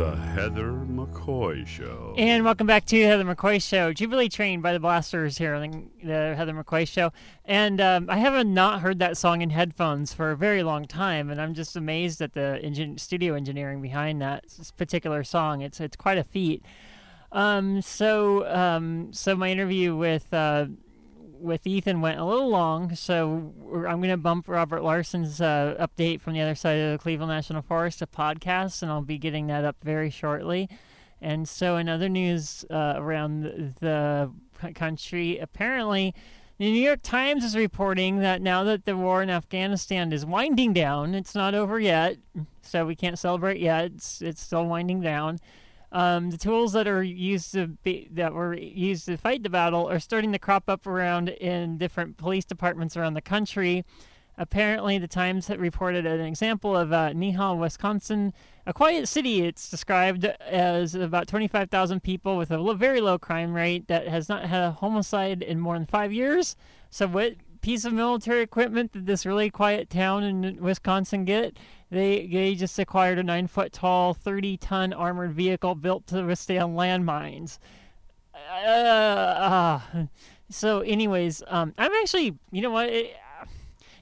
The Heather McCoy Show. And welcome back to the Heather McCoy Show. Jubilee Train by the Blasters here on the Heather McCoy Show. And um, I haven't not heard that song in headphones for a very long time, and I'm just amazed at the engin- studio engineering behind that particular song. It's it's quite a feat. Um, so um, so my interview with uh, with Ethan went a little long, so I'm going to bump Robert Larson's uh, update from the other side of the Cleveland National Forest to podcast, and I'll be getting that up very shortly. And so, in other news uh, around the country, apparently, the New York Times is reporting that now that the war in Afghanistan is winding down, it's not over yet, so we can't celebrate yet. It's it's still winding down. Um, the tools that are used to be, that were used to fight the battle are starting to crop up around in different police departments around the country. Apparently, the Times had reported an example of uh, Neenah, Wisconsin, a quiet city. It's described as about 25,000 people with a very low crime rate that has not had a homicide in more than five years. So, what piece of military equipment did this really quiet town in Wisconsin get? They they just acquired a nine foot tall, thirty ton armored vehicle built to withstand landmines. Uh, uh, so, anyways, um, I'm actually, you know what? It,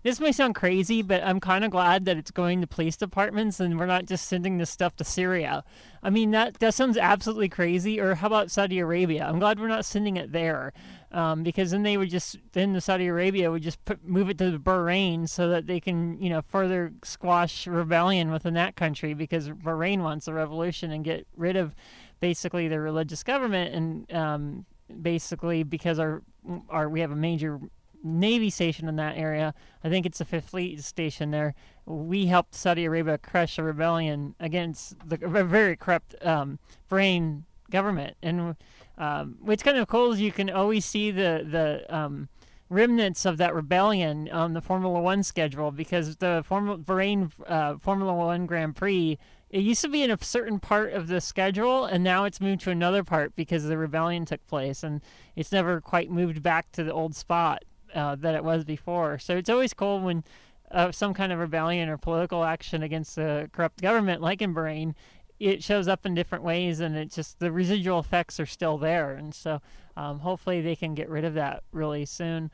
this may sound crazy, but I'm kind of glad that it's going to police departments and we're not just sending this stuff to Syria. I mean, that, that sounds absolutely crazy. Or how about Saudi Arabia? I'm glad we're not sending it there um, because then they would just, then the Saudi Arabia would just put, move it to Bahrain so that they can, you know, further squash rebellion within that country because Bahrain wants a revolution and get rid of basically the religious government and um, basically because our our we have a major Navy station in that area. I think it's the Fifth Fleet station there. We helped Saudi Arabia crush a rebellion against the very corrupt um, Bahrain government, and um, what's kind of cool is you can always see the the um, remnants of that rebellion on the Formula One schedule because the Formula Bahrain uh, Formula One Grand Prix it used to be in a certain part of the schedule and now it's moved to another part because the rebellion took place and it's never quite moved back to the old spot uh, that it was before. So it's always cool when uh, some kind of rebellion or political action against a corrupt government, like in Bahrain, it shows up in different ways, and it just the residual effects are still there. And so um, hopefully they can get rid of that really soon.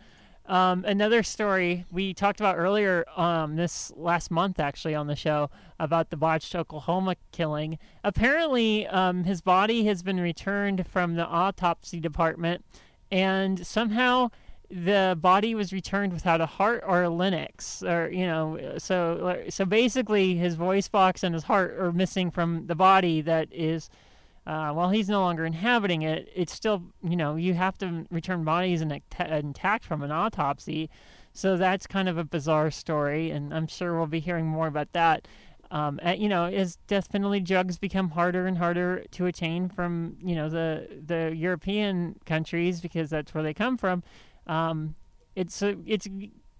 Um, another story we talked about earlier um, this last month, actually, on the show about the botched Oklahoma killing. Apparently, um, his body has been returned from the autopsy department, and somehow the body was returned without a heart or a larynx or you know so so basically his voice box and his heart are missing from the body that is uh, while he's no longer inhabiting it it's still you know you have to return bodies in, intact from an autopsy. So that's kind of a bizarre story and i'm sure we'll be hearing more about that. Um, you know, as death penalty drugs become harder and harder to attain from, you know, the the European countries because that's where they come from, um, it's it's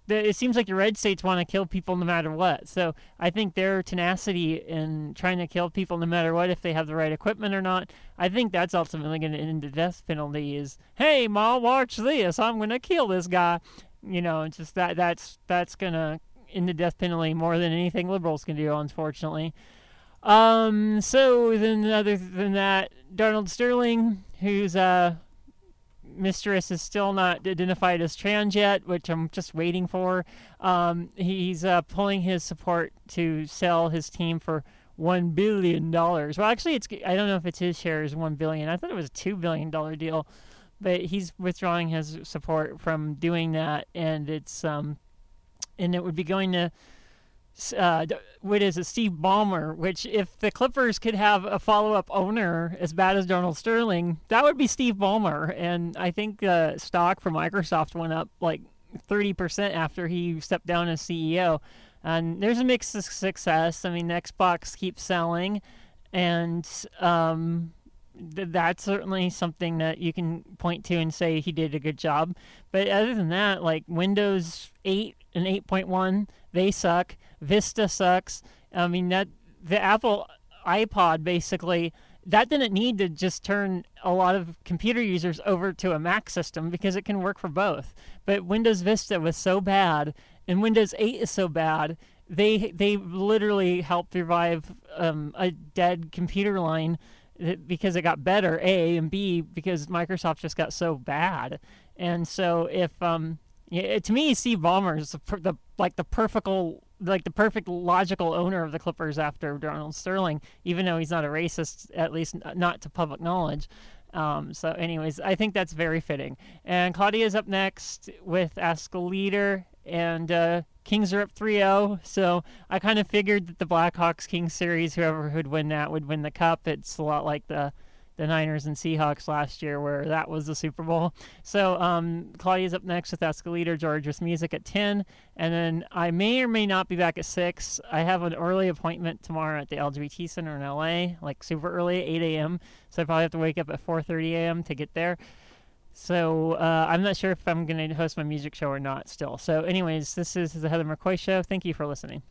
it seems like the red states want to kill people no matter what. So I think their tenacity in trying to kill people no matter what, if they have the right equipment or not, I think that's ultimately going to end the death penalty. Is hey, ma, watch this. I'm going to kill this guy. You know, just that that's that's going to end the death penalty more than anything liberals can do, unfortunately. Um, so then, other than that, Donald Sterling, who's uh mistress is still not identified as trans yet, which I'm just waiting for. Um, he's uh, pulling his support to sell his team for one billion dollars. Well, actually, it's I don't know if it's his shares one billion. I thought it was a two billion dollar deal, but he's withdrawing his support from doing that, and it's um, and it would be going to uh, what is it, Steve Ballmer, which if the Clippers could have a follow-up owner as bad as Donald Sterling, that would be Steve Ballmer. And I think the stock for Microsoft went up like 30% after he stepped down as CEO. And there's a mix of success. I mean, Xbox keeps selling, and um, th- that's certainly something that you can point to and say he did a good job. But other than that, like Windows 8 and 8.1, they suck. Vista sucks. I mean that the Apple iPod basically that didn't need to just turn a lot of computer users over to a Mac system because it can work for both. But Windows Vista was so bad and Windows 8 is so bad they they literally helped revive um, a dead computer line because it got better. A and B because Microsoft just got so bad. And so if um, to me, Steve Ballmer is the, the like the perfect like the perfect logical owner of the Clippers after Donald Sterling, even though he's not a racist, at least not to public knowledge. Um, so, anyways, I think that's very fitting. And claudia is up next with Ask a Leader, and uh, Kings are up 3 0. So, I kind of figured that the Blackhawks Kings series, whoever would win that, would win the cup. It's a lot like the the Niners and Seahawks last year, where that was the Super Bowl. So um, Claudia's up next with Escalator, George with music at 10. And then I may or may not be back at 6. I have an early appointment tomorrow at the LGBT Center in LA, like super early, 8 a.m. So I probably have to wake up at 4.30 a.m. to get there. So uh, I'm not sure if I'm going to host my music show or not still. So anyways, this is the Heather McCoy Show. Thank you for listening.